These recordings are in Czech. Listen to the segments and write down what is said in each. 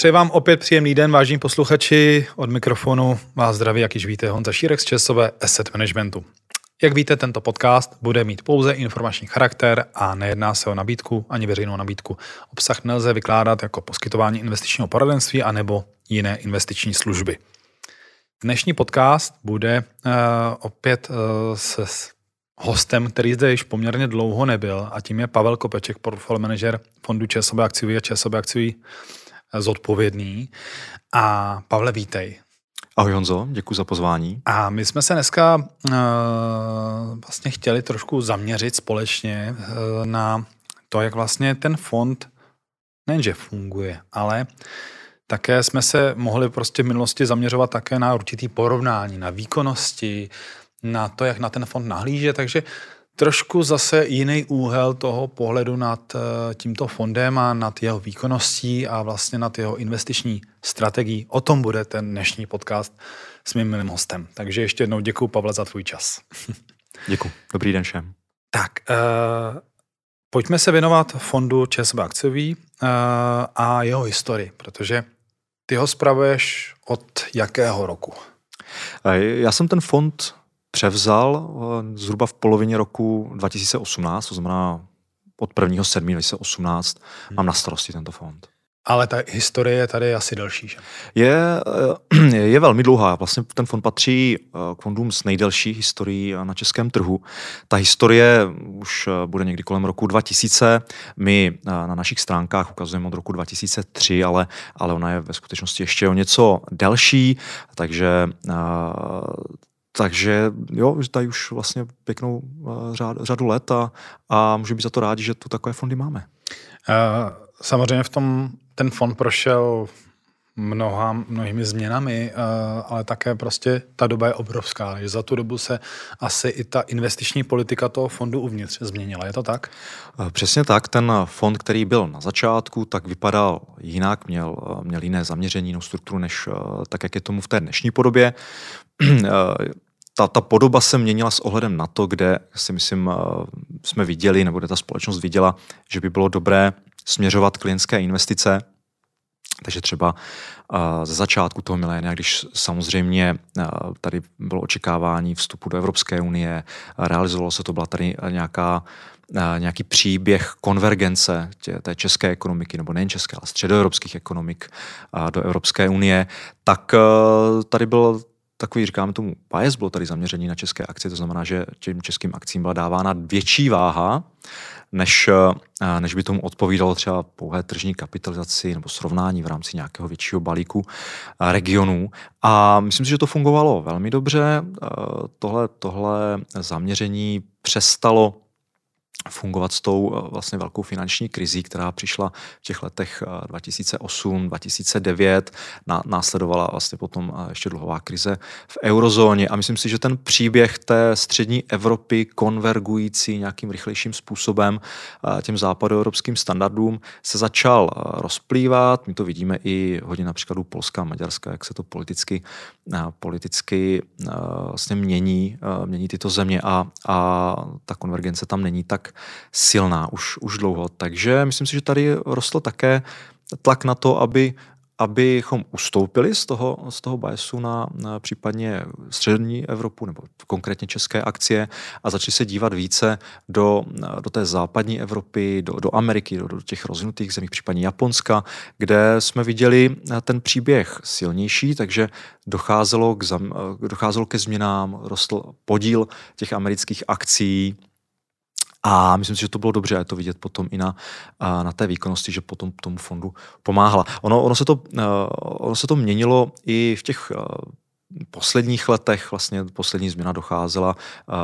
Přeji vám opět příjemný den, vážení posluchači. Od mikrofonu vás zdraví, jak již víte, Honza Šírek z Česové Asset Managementu. Jak víte, tento podcast bude mít pouze informační charakter a nejedná se o nabídku ani veřejnou nabídku. Obsah nelze vykládat jako poskytování investičního poradenství anebo jiné investiční služby. Dnešní podcast bude uh, opět uh, se hostem, který zde již poměrně dlouho nebyl a tím je Pavel Kopeček, portfolio manager fondu ČSOB akciový a ČSOB akciový zodpovědný. A Pavle, vítej. Ahoj Honzo, děkuji za pozvání. A my jsme se dneska uh, vlastně chtěli trošku zaměřit společně uh, na to, jak vlastně ten fond nejenže funguje, ale také jsme se mohli prostě v minulosti zaměřovat také na určitý porovnání, na výkonnosti, na to, jak na ten fond nahlíže, takže trošku zase jiný úhel toho pohledu nad eh, tímto fondem a nad jeho výkonností a vlastně nad jeho investiční strategií. O tom bude ten dnešní podcast s mým milým hostem. Takže ještě jednou děkuji, Pavle, za tvůj čas. Děkuji. Dobrý den všem. Tak, uh, pojďme se věnovat fondu ČSB akciový uh, a jeho historii, protože ty ho spravuješ od jakého roku? Já jsem ten fond převzal eh, zhruba v polovině roku 2018, to znamená od 1. 7. 2018 hmm. mám na starosti tento fond. Ale ta historie je tady asi delší, že? Je, eh, je velmi dlouhá. Vlastně ten fond patří eh, k fondům s nejdelší historií na českém trhu. Ta historie už bude někdy kolem roku 2000. My na našich stránkách ukazujeme od roku 2003, ale, ale ona je ve skutečnosti ještě o něco delší, takže takže jo, tady už vlastně pěknou uh, řád, řadu let a, a můžu být za to rádi, že tu takové fondy máme. Uh, samozřejmě v tom ten fond prošel mnoha, mnohými změnami, uh, ale také prostě ta doba je obrovská. Že za tu dobu se asi i ta investiční politika toho fondu uvnitř změnila. Je to tak? Přesně tak. Ten fond, který byl na začátku, tak vypadal jinak, měl, měl jiné zaměření, jinou strukturu, než tak, jak je tomu v té dnešní podobě. ta, ta podoba se měnila s ohledem na to, kde si myslím, jsme viděli, nebo kde ta společnost viděla, že by bylo dobré směřovat klientské investice. Takže třeba ze začátku toho milénia, když samozřejmě tady bylo očekávání vstupu do Evropské unie, realizovalo se to, byla tady nějaká nějaký příběh konvergence tě, té české ekonomiky, nebo nejen české, ale středoevropských ekonomik do Evropské unie, tak tady byl takový, říkáme tomu, bias, bylo tady zaměření na české akcie, to znamená, že těm českým akcím byla dávána větší váha, než, eh, než by tomu odpovídalo třeba pouhé tržní kapitalizaci nebo srovnání v rámci nějakého většího balíku eh, regionů. A myslím si, že to fungovalo velmi dobře. Eh, tohle, tohle zaměření přestalo fungovat s tou eh, vlastně velkou finanční krizí, která přišla v těch letech 2008, eh, 2009, následovala vlastně potom eh, ještě dlouhová krize v eurozóně a myslím si, že ten příběh té střední Evropy konvergující nějakým rychlejším způsobem těm západoevropským standardům se začal rozplývat. My to vidíme i hodně na příkladu Polska a Maďarska, jak se to politicky, politicky vlastně mění, mění tyto země a, a ta konvergence tam není tak silná už, už dlouho. Takže myslím si, že tady rostl také tlak na to, aby abychom ustoupili z toho, z toho biasu na, na případně střední Evropu nebo konkrétně české akcie a začali se dívat více do, do té západní Evropy, do, do Ameriky, do, do těch rozvinutých zemí, případně Japonska, kde jsme viděli ten příběh silnější, takže docházelo, k, docházelo ke změnám, rostl podíl těch amerických akcí a myslím si, že to bylo dobře a je to vidět potom i na, na té výkonnosti, že potom tomu fondu pomáhala. Ono, ono, se to, ono se to měnilo i v těch posledních letech vlastně poslední změna docházela uh,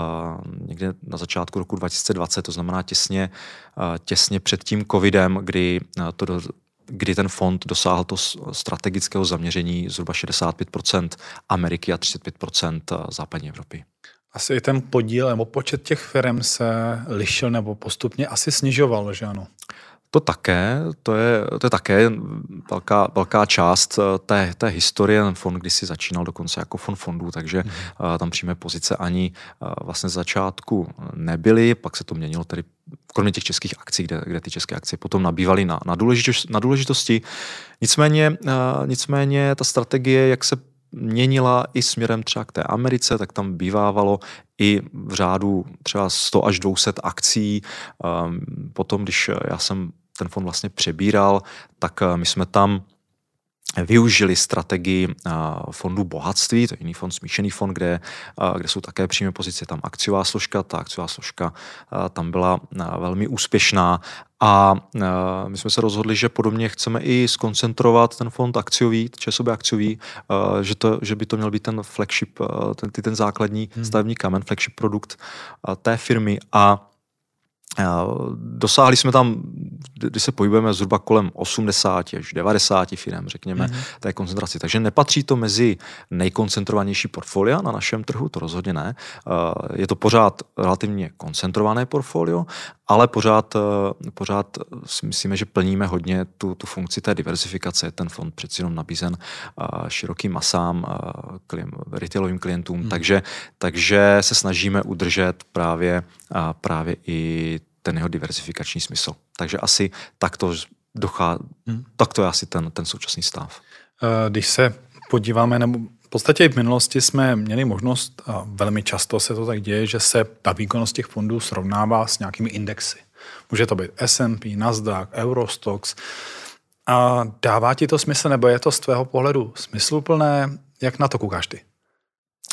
někde na začátku roku 2020, to znamená těsně, těsně před tím covidem, kdy, to do, kdy ten fond dosáhl to strategického zaměření zhruba 65% Ameriky a 35% západní Evropy asi i ten podíl nebo počet těch firm se lišil nebo postupně asi snižoval, že ano? To také, to je, to je také velká, velká část eh, té, té historie. Ten fond kdysi začínal dokonce jako fond fondů, takže mm. tam přímé pozice ani vlastně z začátku nebyly, pak se to měnilo tedy kromě těch českých akcí, kde, kde ty české akcie potom nabývaly na, na, důležitosti, na důležitosti. Nicméně, nicméně ta strategie, jak se měnila i směrem třeba k té Americe, tak tam bývávalo i v řádu třeba 100 až 200 akcí. Ehm, potom, když já jsem ten fond vlastně přebíral, tak eh, my jsme tam využili strategii fondu bohatství, to je jiný fond, smíšený fond, kde, kde jsou také přímé pozice, tam akciová složka, ta akciová složka tam byla velmi úspěšná. A my jsme se rozhodli, že podobně chceme i skoncentrovat ten fond akciový, časově akciový, že, to, že by to měl být ten flagship, ten, ten základní hmm. stavební kamen, flagship produkt té firmy. A Dosáhli jsme tam, když se pohybujeme zhruba kolem 80 až 90 firm, řekněme, mm-hmm. té koncentraci. Takže nepatří to mezi nejkoncentrovanější portfolia na našem trhu, to rozhodně ne. Je to pořád relativně koncentrované portfolio, ale pořád, pořád si myslíme, že plníme hodně tu, tu funkci té diversifikace. Ten fond přeci jenom nabízen širokým masám, retailovým klientům, mm. takže, takže se snažíme udržet právě, právě i ten jeho diversifikační smysl. Takže asi takto, dochá, hmm. takto je asi ten, ten současný stav. Eh, když se podíváme, nebo v podstatě v minulosti jsme měli možnost, a velmi často se to tak děje, že se ta výkonnost těch fondů srovnává s nějakými indexy. Může to být S&P, Nasdaq, Eurostox. A dává ti to smysl, nebo je to z tvého pohledu smysluplné? Jak na to koukáš ty?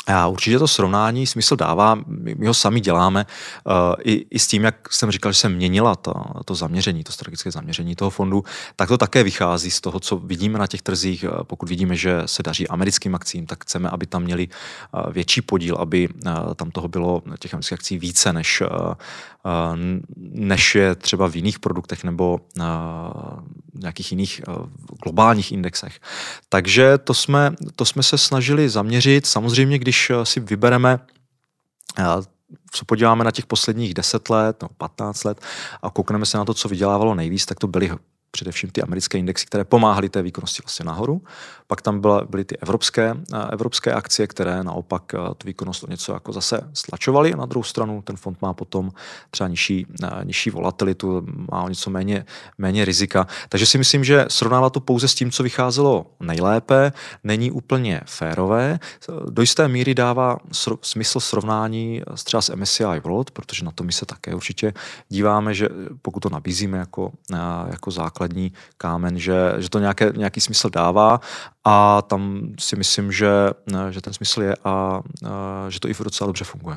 A určitě to srovnání smysl dává, my ho sami děláme uh, i, i s tím, jak jsem říkal, že se měnila to, to zaměření, to strategické zaměření toho fondu, tak to také vychází z toho, co vidíme na těch trzích. Uh, pokud vidíme, že se daří americkým akcím, tak chceme, aby tam měli uh, větší podíl, aby uh, tam toho bylo těch amerických akcí více, než, než je třeba v jiných produktech nebo nějakých jiných globálních indexech. Takže to jsme, to jsme se snažili zaměřit. Samozřejmě, když když eh, si vybereme eh, co podíváme na těch posledních 10 let nebo 15 let a koukneme se na to, co vydělávalo nejvíc, tak to byly především ty americké indexy, které pomáhaly té výkonnosti vlastně nahoru. Pak tam byla, byly ty evropské, eh, evropské akcie, které naopak eh, tu výkonnost o něco jako zase stlačovaly. Na druhou stranu ten fond má potom třeba nižší, eh, nižší volatilitu, má o něco méně, méně rizika. Takže si myslím, že srovnávat to pouze s tím, co vycházelo nejlépe, není úplně férové. Do jisté míry dává smysl srovnání třeba s MSCI World, protože na to my se také určitě díváme, že pokud to nabízíme jako, jako základní kámen, že, že to nějaké, nějaký smysl dává a tam si myslím, že, že ten smysl je a, a že to i docela dobře funguje.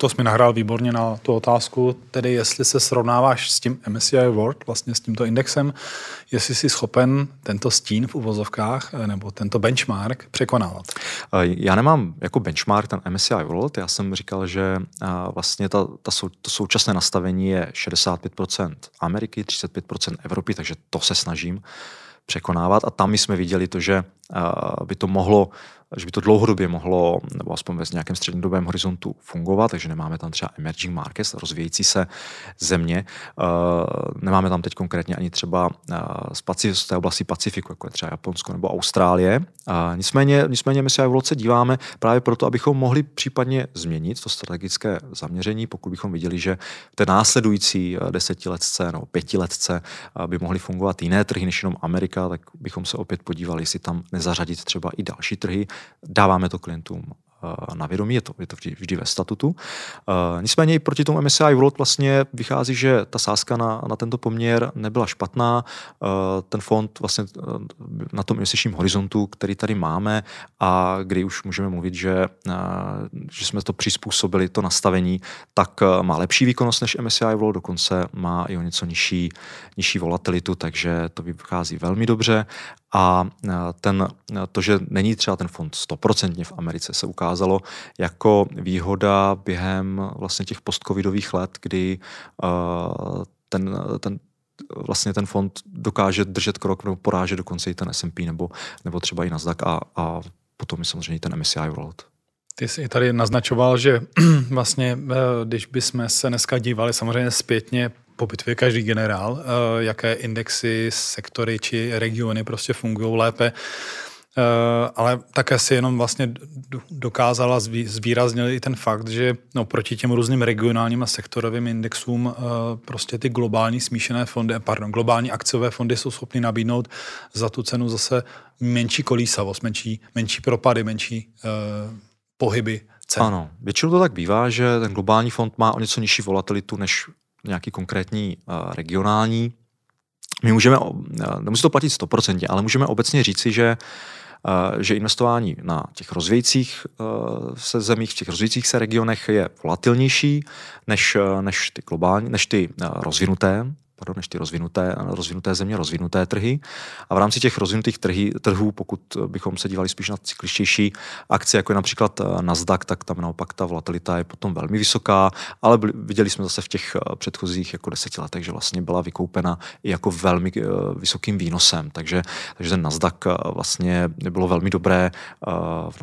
To jsi mi nahrál výborně na tu otázku, tedy jestli se srovnáváš s tím MSCI World, vlastně s tímto indexem, jestli jsi schopen tento stín v uvozovkách nebo tento benchmark překonávat. Já nemám jako benchmark ten MSCI World, já jsem říkal, že vlastně ta, ta sou, to současné nastavení je 65% Ameriky, 35% Evropy, takže to se snažím překonávat a tam my jsme viděli to, že by to mohlo že by to dlouhodobě mohlo, nebo aspoň ve nějakém střednědobém horizontu fungovat, takže nemáme tam třeba emerging markets, rozvíjející se země. Uh, nemáme tam teď konkrétně ani třeba uh, z té oblasti Pacifiku, jako je třeba Japonsko nebo Austrálie. Uh, nicméně, nicméně my se v roce díváme právě proto, abychom mohli případně změnit to strategické zaměření, pokud bychom viděli, že v té následující desetiletce nebo pětiletce by mohly fungovat jiné trhy než jenom Amerika, tak bychom se opět podívali, jestli tam nezařadit třeba i další trhy, dáváme to klientům eh, na vědomí, je to, je to vždy, vždy ve statutu. Uh, nicméně i proti tomu MSCI World vlastně vychází, že ta sázka na, na tento poměr nebyla špatná. Uh, ten fond vlastně na tom měsíčním horizontu, který tady máme a kdy už můžeme mluvit, že, uh, že jsme to přizpůsobili, to nastavení, tak má lepší výkonnost než MSCI World, dokonce má i o něco nižší, nižší volatilitu, takže to vychází velmi dobře a ten, to, že není třeba ten fond stoprocentně v Americe, se ukázalo jako výhoda během vlastně těch postcovidových let, kdy ten, ten vlastně ten fond dokáže držet krok nebo porážet dokonce i ten S&P nebo, nebo třeba i Nasdaq a, a potom i samozřejmě ten MSCI World. Ty jsi tady naznačoval, že vlastně, když bychom se dneska dívali samozřejmě zpětně po bitvě každý generál, uh, jaké indexy, sektory či regiony prostě fungují lépe. Uh, ale také si jenom vlastně dokázala zvýraznit i ten fakt, že no, proti těm různým regionálním a sektorovým indexům uh, prostě ty globální smíšené fondy, pardon, globální akciové fondy jsou schopny nabídnout za tu cenu zase menší kolísavost, menší, menší propady, menší pohyby cen. Ano, většinou to tak bývá, že ten globální fond má o něco nižší volatilitu než nějaký konkrétní uh, regionální. My můžeme, uh, nemusí to platit 100%, ale můžeme obecně říci, že uh, že investování na těch rozvějících se zemích, v těch rozvíjících se regionech je volatilnější než, než ty globální, než ty rozvinuté pardon, ty rozvinuté, rozvinuté země, rozvinuté trhy. A v rámci těch rozvinutých trhy, trhů, pokud bychom se dívali spíš na cykličtější akce, jako je například eh, Nasdaq, tak tam naopak ta volatilita je potom velmi vysoká, ale byli, viděli jsme zase v těch eh, předchozích jako deseti letech, že vlastně byla vykoupena i jako velmi eh, vysokým výnosem. Takže, takže ten Nasdaq vlastně bylo velmi dobré v,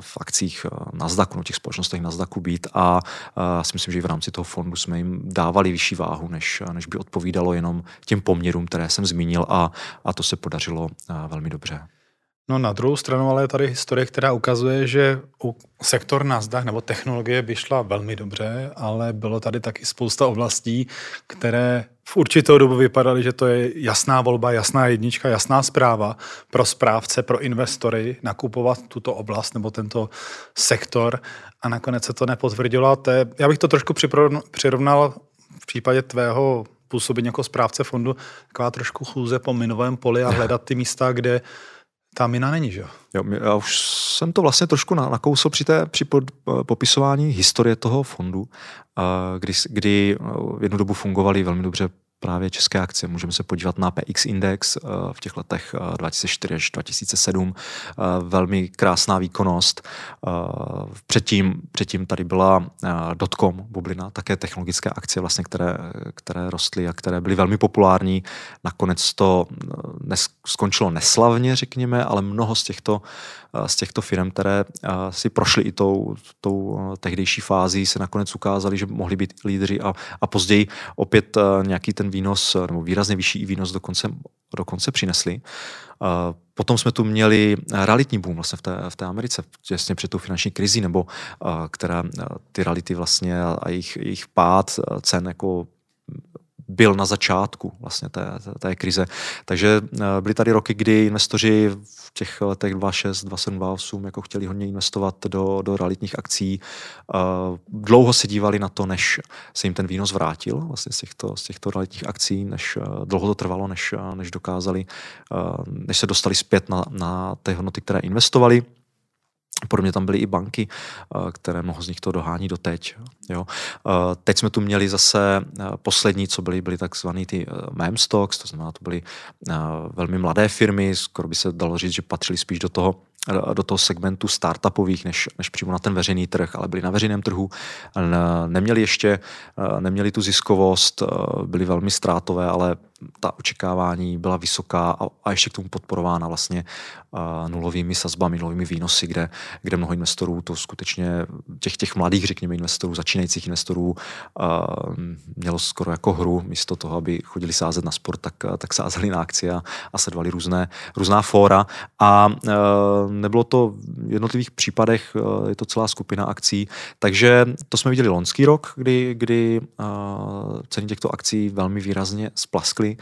v akcích Nasdaqu, no těch společnostech Nasdaqu být a já si myslím, že i v rámci toho fondu jsme jim dávali vyšší váhu, než, než by odpovídalo odpovídalo jenom těm poměrům, které jsem zmínil a, a to se podařilo velmi dobře. No na druhou stranu ale je tady historie, která ukazuje, že sektor Nasdaq nebo technologie by šla velmi dobře, ale bylo tady taky spousta oblastí, které v určitou dobu vypadaly, že to je jasná volba, jasná jednička, jasná zpráva pro správce, pro investory nakupovat tuto oblast nebo tento sektor a nakonec se to nepotvrdilo. To je, já bych to trošku přirovnal v případě tvého působit jako správce fondu, taková trošku chůze po minovém poli a hledat ty místa, kde ta mina není, že jo? Já už jsem to vlastně trošku nakousl při, té, při pod, popisování historie toho fondu, kdy, kdy jednu dobu fungovaly velmi dobře právě české akcie. Můžeme se podívat na PX Index eh, v těch letech 2004 eh, až 2007. Eh, velmi krásná výkonnost. Předtím, předtím tady byla dotcom bublina, také technologické akcie, vlastně, které, které rostly a které byly velmi populární. Nakonec to nes, skončilo neslavně, řekněme, ale mnoho z těchto z těchto firm, které si prošly i tou, tou tehdejší fází, se nakonec ukázali, že mohli být lídři a, a později opět nějaký ten výnos, nebo výrazně vyšší výnos dokonce, dokonce přinesli. Potom jsme tu měli realitní boom vlastně v té, v té Americe, těsně před tou finanční krizi, nebo která ty reality vlastně a jejich, jejich pád cen jako byl na začátku vlastně té, té, té krize. Takže byly tady roky, kdy investoři v těch letech 2006, 2007, 2008 jako chtěli hodně investovat do, do realitních akcí. Uh, dlouho se dívali na to, než se jim ten výnos vrátil vlastně z těchto, z těchto realitních akcí, než uh, dlouho to trvalo, než, než dokázali, než se dostali zpět na, na ty hodnoty, které investovali. Podobně tam byly i banky, které mnoho z nich to dohání do teď. Jo. Teď jsme tu měli zase poslední, co byly, byly takzvané ty meme stocks, to znamená, to byly velmi mladé firmy, skoro by se dalo říct, že patřili spíš do toho do toho segmentu startupových, než, než přímo na ten veřejný trh, ale byli na veřejném trhu, neměli ještě, neměli tu ziskovost, byli velmi ztrátové, ale ta očekávání byla vysoká a, a ještě k tomu podporována vlastně uh, nulovými sazbami, nulovými výnosy, kde, kde mnoho investorů to skutečně, těch, těch mladých, řekněme, investorů, začínajících investorů uh, mělo skoro jako hru, místo toho, aby chodili sázet na sport, tak, tak sázeli na akcie a, a sledovali různé, různá fóra. A uh, nebylo to v jednotlivých případech, uh, je to celá skupina akcí, takže to jsme viděli loňský rok, kdy, kdy uh, ceny těchto akcí velmi výrazně splaskly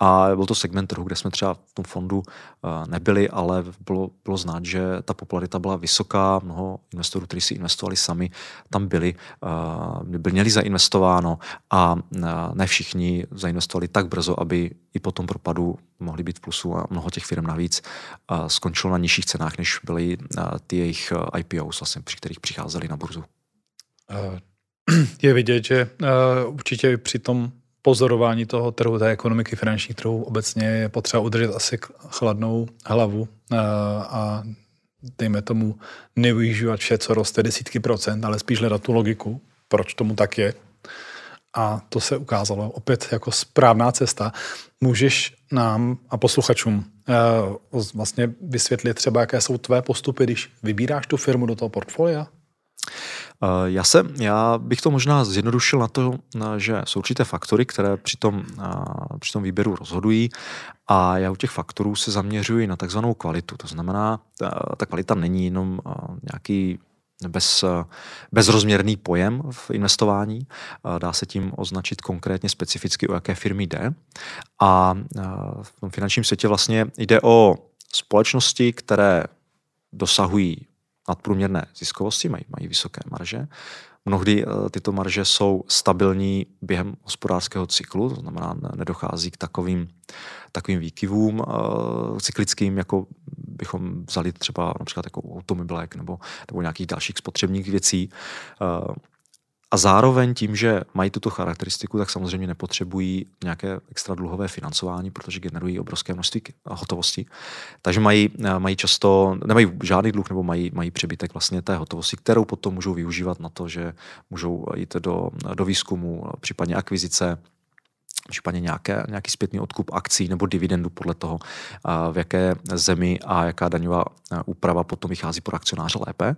a byl to segment trhu, kde jsme třeba v tom fondu eh, nebyli, ale bylo, bylo znát, že ta popularita byla vysoká, mnoho investorů, kteří si investovali sami, tam byli, eh, měli zainvestováno a eh, ne všichni zainvestovali tak brzo, aby i po tom propadu mohli být v plusu a mnoho těch firm navíc skončilo na nižších cenách, než byly ty jejich IPOs, vlastně, při kterých přicházeli na burzu. Je vidět, že určitě při tom pozorování toho trhu, té ekonomiky, finančních trhů obecně je potřeba udržet asi chladnou hlavu a, eh, a dejme tomu nevyužívat vše, co roste desítky procent, ale spíš hledat tu logiku, proč tomu tak je. A to se ukázalo opět jako správná cesta. Můžeš nám a posluchačům uh, vlastně vysvětlit třeba, jaké jsou tvé postupy, když vybíráš tu firmu do toho portfolia? Já, se, já bych to možná zjednodušil na to, že jsou určité faktory, které při tom, při tom výběru rozhodují a já u těch faktorů se zaměřuji na takzvanou kvalitu. To znamená, ta, ta kvalita není jenom nějaký bez, bezrozměrný pojem v investování. Dá se tím označit konkrétně specificky, o jaké firmy jde. A v tom finančním světě vlastně jde o společnosti, které dosahují nadprůměrné ziskovosti, mají, mají vysoké marže. Mnohdy eh, tyto marže jsou stabilní během hospodářského cyklu, to znamená, nedochází k takovým, takovým výkyvům uh, cyklickým, jako bychom vzali třeba například jako automobilek nebo, nebo nějakých dalších spotřebních věcí. A zároveň tím, že mají tuto charakteristiku, tak samozřejmě nepotřebují nějaké extra dluhové financování, protože generují obrovské množství hotovosti. Takže mají, mají často, nemají žádný dluh nebo mají, mají přebytek vlastně té hotovosti, kterou potom můžou využívat na to, že můžou jít do, do výzkumu, případně akvizice, případně nějaké, nějaký zpětný odkup akcí nebo dividendu podle toho, v jaké zemi a jaká daňová úprava potom vychází pro akcionáře lépe.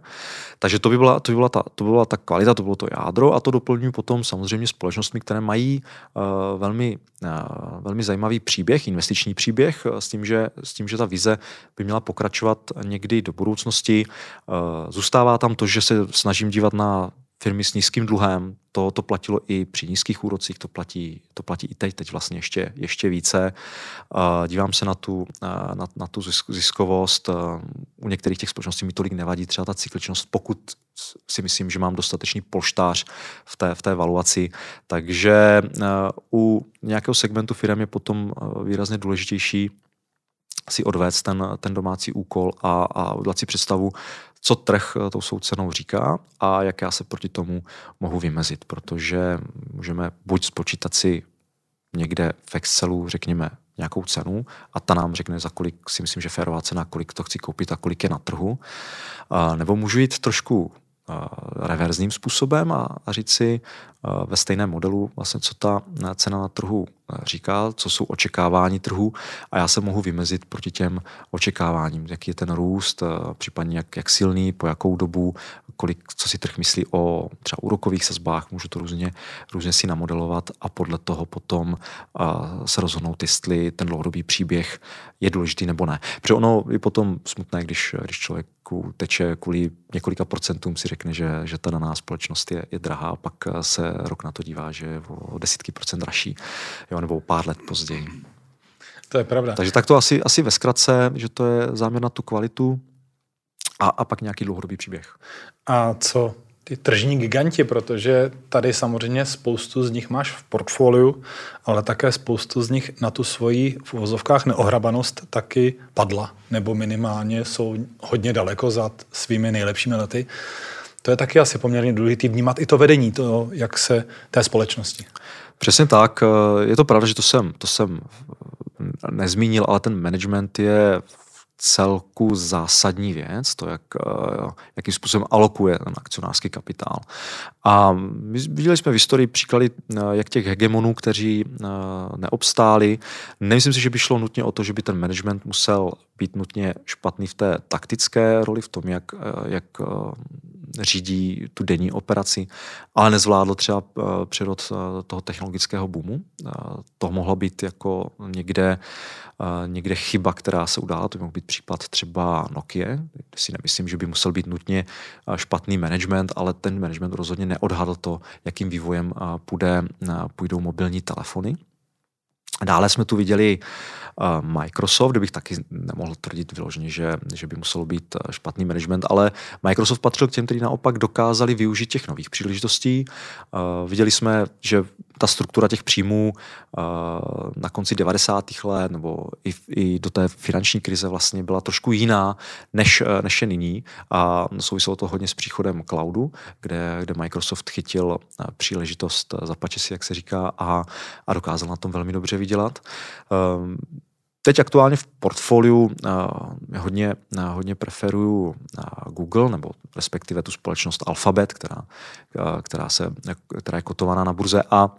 Takže to by byla, to by byla, ta, to by byla ta kvalita, to bylo to jádro a to doplňuji potom samozřejmě společnostmi, které mají velmi, velmi zajímavý příběh, investiční příběh s tím, že, s tím, že ta vize by měla pokračovat někdy do budoucnosti. Zůstává tam to, že se snažím dívat na firmy s nízkým dluhem, to, to platilo i při nízkých úrocích, to platí, to platí i teď, teď vlastně ještě, ještě více. Dívám se na tu, na, na tu ziskovost. U některých těch společností mi tolik nevadí třeba ta cykličnost, pokud si myslím, že mám dostatečný polštář v té, v té valuaci. Takže uh, u nějakého segmentu firm je potom uh, výrazně důležitější si odvést ten, ten domácí úkol a, a udělat si představu, co trh eh, tou soucenou říká a jak já se proti tomu mohu vymezit, protože můžeme buď spočítat si někde v Excelu, řekněme, nějakou cenu a ta nám řekne, za kolik si myslím, že férová cena, kolik to chci koupit a kolik je na trhu. Nebo můžu jít trošku reverzním způsobem a, a říct si ve stejném modelu, vlastně, co ta cena na trhu říká, co jsou očekávání trhu a já se mohu vymezit proti těm očekáváním, jaký je ten růst, případně jak, jak silný, po jakou dobu, kolik, co si trh myslí o třeba úrokových sazbách, můžu to různě, různě si namodelovat a podle toho potom se rozhodnout, jestli ten dlouhodobý příběh je důležitý nebo ne. Protože ono je potom smutné, když, když člověk teče kvůli několika procentům si řekne, že, že ta daná společnost je, je drahá a pak se rok na to dívá, že je o desítky procent dražší, jo, nebo o pár let později. To je pravda. Takže tak to asi, asi ve zkratce, že to je záměr na tu kvalitu a, a pak nějaký dlouhodobý příběh. A co ty tržní giganti, protože tady samozřejmě spoustu z nich máš v portfoliu, ale také spoustu z nich na tu svoji v uvozovkách neohrabanost taky padla, nebo minimálně jsou hodně daleko za svými nejlepšími lety. To je taky asi poměrně důležité vnímat i to vedení, to, jak se té společnosti. Přesně tak. Je to pravda, že to jsem, to jsem nezmínil, ale ten management je celku zásadní věc, to, jak, eh, jakým způsobem alokuje ten akcionářský kapitál. A my viděli jsme v historii příklady eh, jak těch hegemonů, kteří eh, neobstáli. Nemyslím si, že by šlo nutně o to, že by ten management musel být nutně špatný v té taktické roli, v tom, jak, jak řídí tu denní operaci, ale nezvládlo třeba přírod toho technologického boomu. To mohlo být jako někde někde chyba, která se udála, to by mohl být případ třeba Nokia, si nemyslím, že by musel být nutně špatný management, ale ten management rozhodně neodhadl to, jakým vývojem půjde, půjdou mobilní telefony. Dále jsme tu viděli Microsoft, kdybych taky nemohl tvrdit vyloženě, že, že by muselo být špatný management, ale Microsoft patřil k těm, kteří naopak dokázali využít těch nových příležitostí. Viděli jsme, že ta struktura těch příjmů na konci 90. let nebo i, i do té finanční krize vlastně byla trošku jiná, než, než je nyní a souviselo to hodně s příchodem cloudu, kde, kde Microsoft chytil příležitost zapače si, jak se říká, a, a dokázal na tom velmi dobře vydělat. Teď aktuálně v portfoliu uh, hodně, uh, hodně preferuju uh, Google, nebo respektive tu společnost Alphabet, která, která, se, která je kotovaná na burze a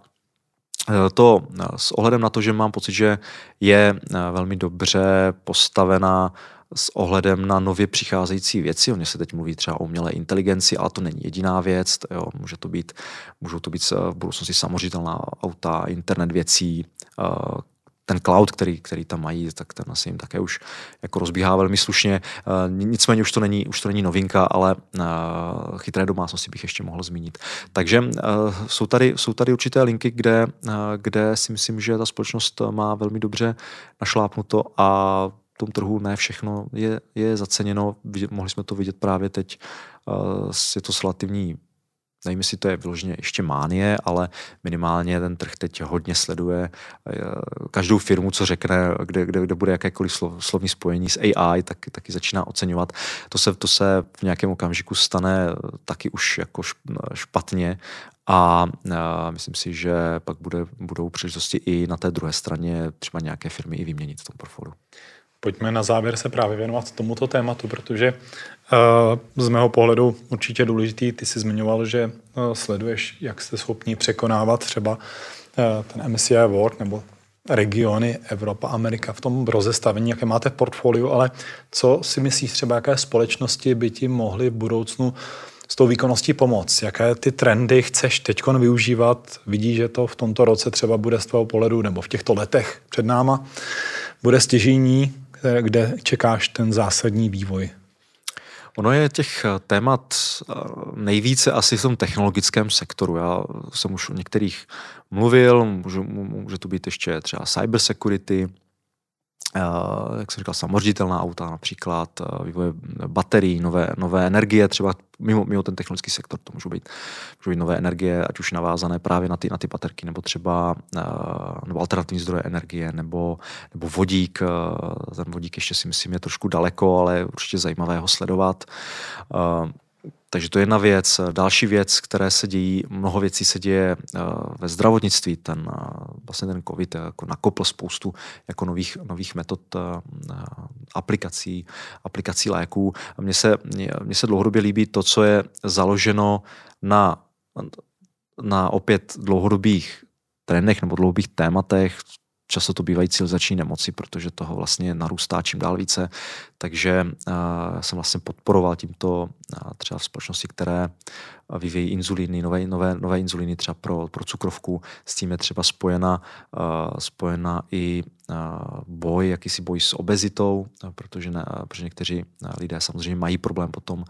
to s ohledem na to, že mám pocit, že je velmi dobře postavená s ohledem na nově přicházející věci. Oni se teď mluví třeba o umělé inteligenci, ale to není jediná věc. Jo, může to být, můžou to být v budoucnosti samořitelná auta, internet věcí, cloud, který, který tam mají, tak ten asi jim také už jako rozbíhá velmi slušně. Nicméně už to není, už to není novinka, ale chytré domácnosti bych ještě mohl zmínit. Takže jsou tady, jsou tady určité linky, kde, kde si myslím, že ta společnost má velmi dobře našlápnuto a tom trhu ne všechno je, je zaceněno. Mohli jsme to vidět právě teď. Je to slativní nevím, jestli to je vyloženě ještě mánie, ale minimálně ten trh teď hodně sleduje eh, každou firmu, co řekne, kde, kde, kde bude jakékoliv slov, slovní spojení s AI, tak, taky začíná oceňovat. To se, to se v nějakém okamžiku stane taky už jako špatně a, a myslím si, že pak bude, budou příležitosti i na té druhé straně třeba nějaké firmy i vyměnit v tom portfoliu. Pojďme na závěr se právě věnovat tomuto tématu, protože uh, z mého pohledu určitě důležitý, ty jsi zmiňoval, že uh, sleduješ, jak jste schopni překonávat třeba uh, ten MSCI World nebo regiony Evropa, Amerika v tom rozestavení, jaké máte v portfoliu, ale co si myslíš třeba, jaké společnosti by ti mohly v budoucnu s tou výkonností pomoct? Jaké ty trendy chceš teď využívat? Vidíš, že to v tomto roce třeba bude z tvého pohledu, nebo v těchto letech před náma, bude stěžení kde čekáš ten zásadní vývoj? Ono je těch eh, témat eh, nejvíce asi v tom technologickém sektoru. Já jsem už o některých mluvil, může, může to být ještě třeba cybersecurity, Uh, jak jsem říkal, samoředitelná auta například, uh, vývoje baterií, nové, nové energie, třeba mimo, mimo ten technologický sektor, to můžou být, můžou být nové energie, ať už navázané právě na ty, na ty baterky, nebo třeba uh, nebo alternativní zdroje energie, nebo, nebo vodík. Ten vodík ještě si myslím je trošku daleko, ale určitě zajímavé ho sledovat. Takže to je jedna věc. Další věc, které se dějí, mnoho věcí se děje eh, ve zdravotnictví. Ten, eh, vlastně ten COVID jako nakopl spoustu jako nových, nových metod eh, aplikací, aplikací léků. Mně se, mně se dlouhodobě líbí to, co je založeno na, na opět dlouhodobých trendech nebo dlouhodobých tématech, často to bývají civilizační nemoci, protože toho vlastně narůstá čím dál více. Takže uh, jsem vlastně podporoval tímto uh, třeba v společnosti, které vyvíjí inzulíny, nové, nové, nové inzulíny třeba pro, pro cukrovku. S tím je třeba spojena, uh, spojena i boj, jakýsi boj s obezitou, protože, ne, protože někteří lidé samozřejmě mají problém potom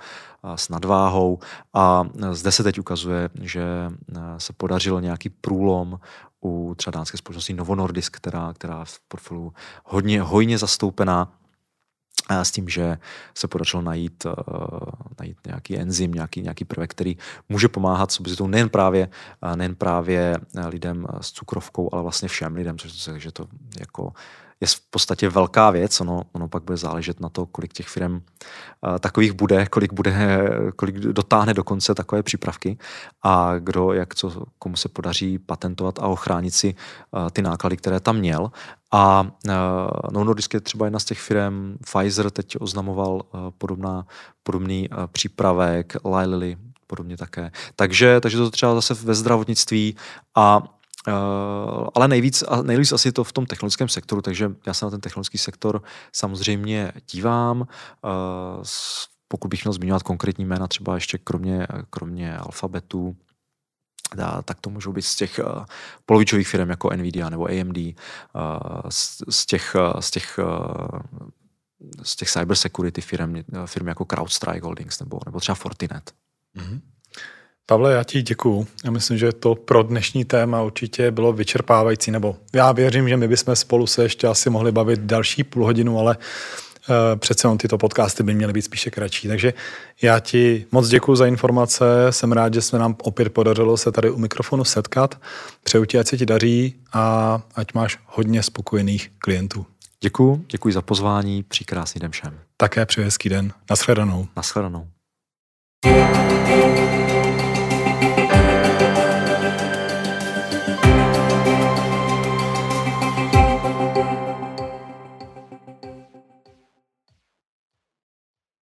s nadváhou. A zde se teď ukazuje, že se podařil nějaký průlom u třeba dánské společnosti Novo Nordisk, která, která v portfoliu hodně hojně zastoupená s tím, že se podařilo najít, uh, najít nějaký enzym, nějaký, nějaký prvek, který může pomáhat s obezitou nejen právě, uh, nejen právě lidem s cukrovkou, ale vlastně všem lidem, což to, že to jako je v podstatě velká věc. Ono, ono pak bude záležet na to, kolik těch firm uh, takových bude, kolik, bude, kolik dotáhne do konce takové přípravky a kdo, jak co, komu se podaří patentovat a ochránit si uh, ty náklady, které tam měl. A uh, Novo Nordisk je třeba jedna z těch firm. Pfizer teď oznamoval podobná, podobný přípravek, Lilly podobně také. Takže, takže to třeba zase ve zdravotnictví a Uh, ale nejvíc, nejvíc asi to v tom technologickém sektoru, takže já se na ten technologický sektor samozřejmě dívám. Uh, pokud bych měl zmiňovat konkrétní jména, třeba ještě kromě, kromě alfabetu, tak to můžou být z těch uh, polovičových firm jako Nvidia nebo AMD, z, z těch, z těch z těch cybersecurity firm, firmy jako CrowdStrike Holdings nebo, nebo třeba Fortinet. Mm-hmm. Pavle, já ti děkuju. Já myslím, že to pro dnešní téma určitě bylo vyčerpávající, nebo já věřím, že my bychom spolu se ještě asi mohli bavit další půl hodinu, ale uh, přece on tyto podcasty by měly být spíše kratší. Takže já ti moc děkuji za informace, jsem rád, že jsme nám opět podařilo se tady u mikrofonu setkat. Přeju ti, ať se ti daří a ať máš hodně spokojených klientů. Děkuji, děkuji za pozvání, příkrásný den všem. Také přeji hezký den. Naschledanou. Naschledanou. thank you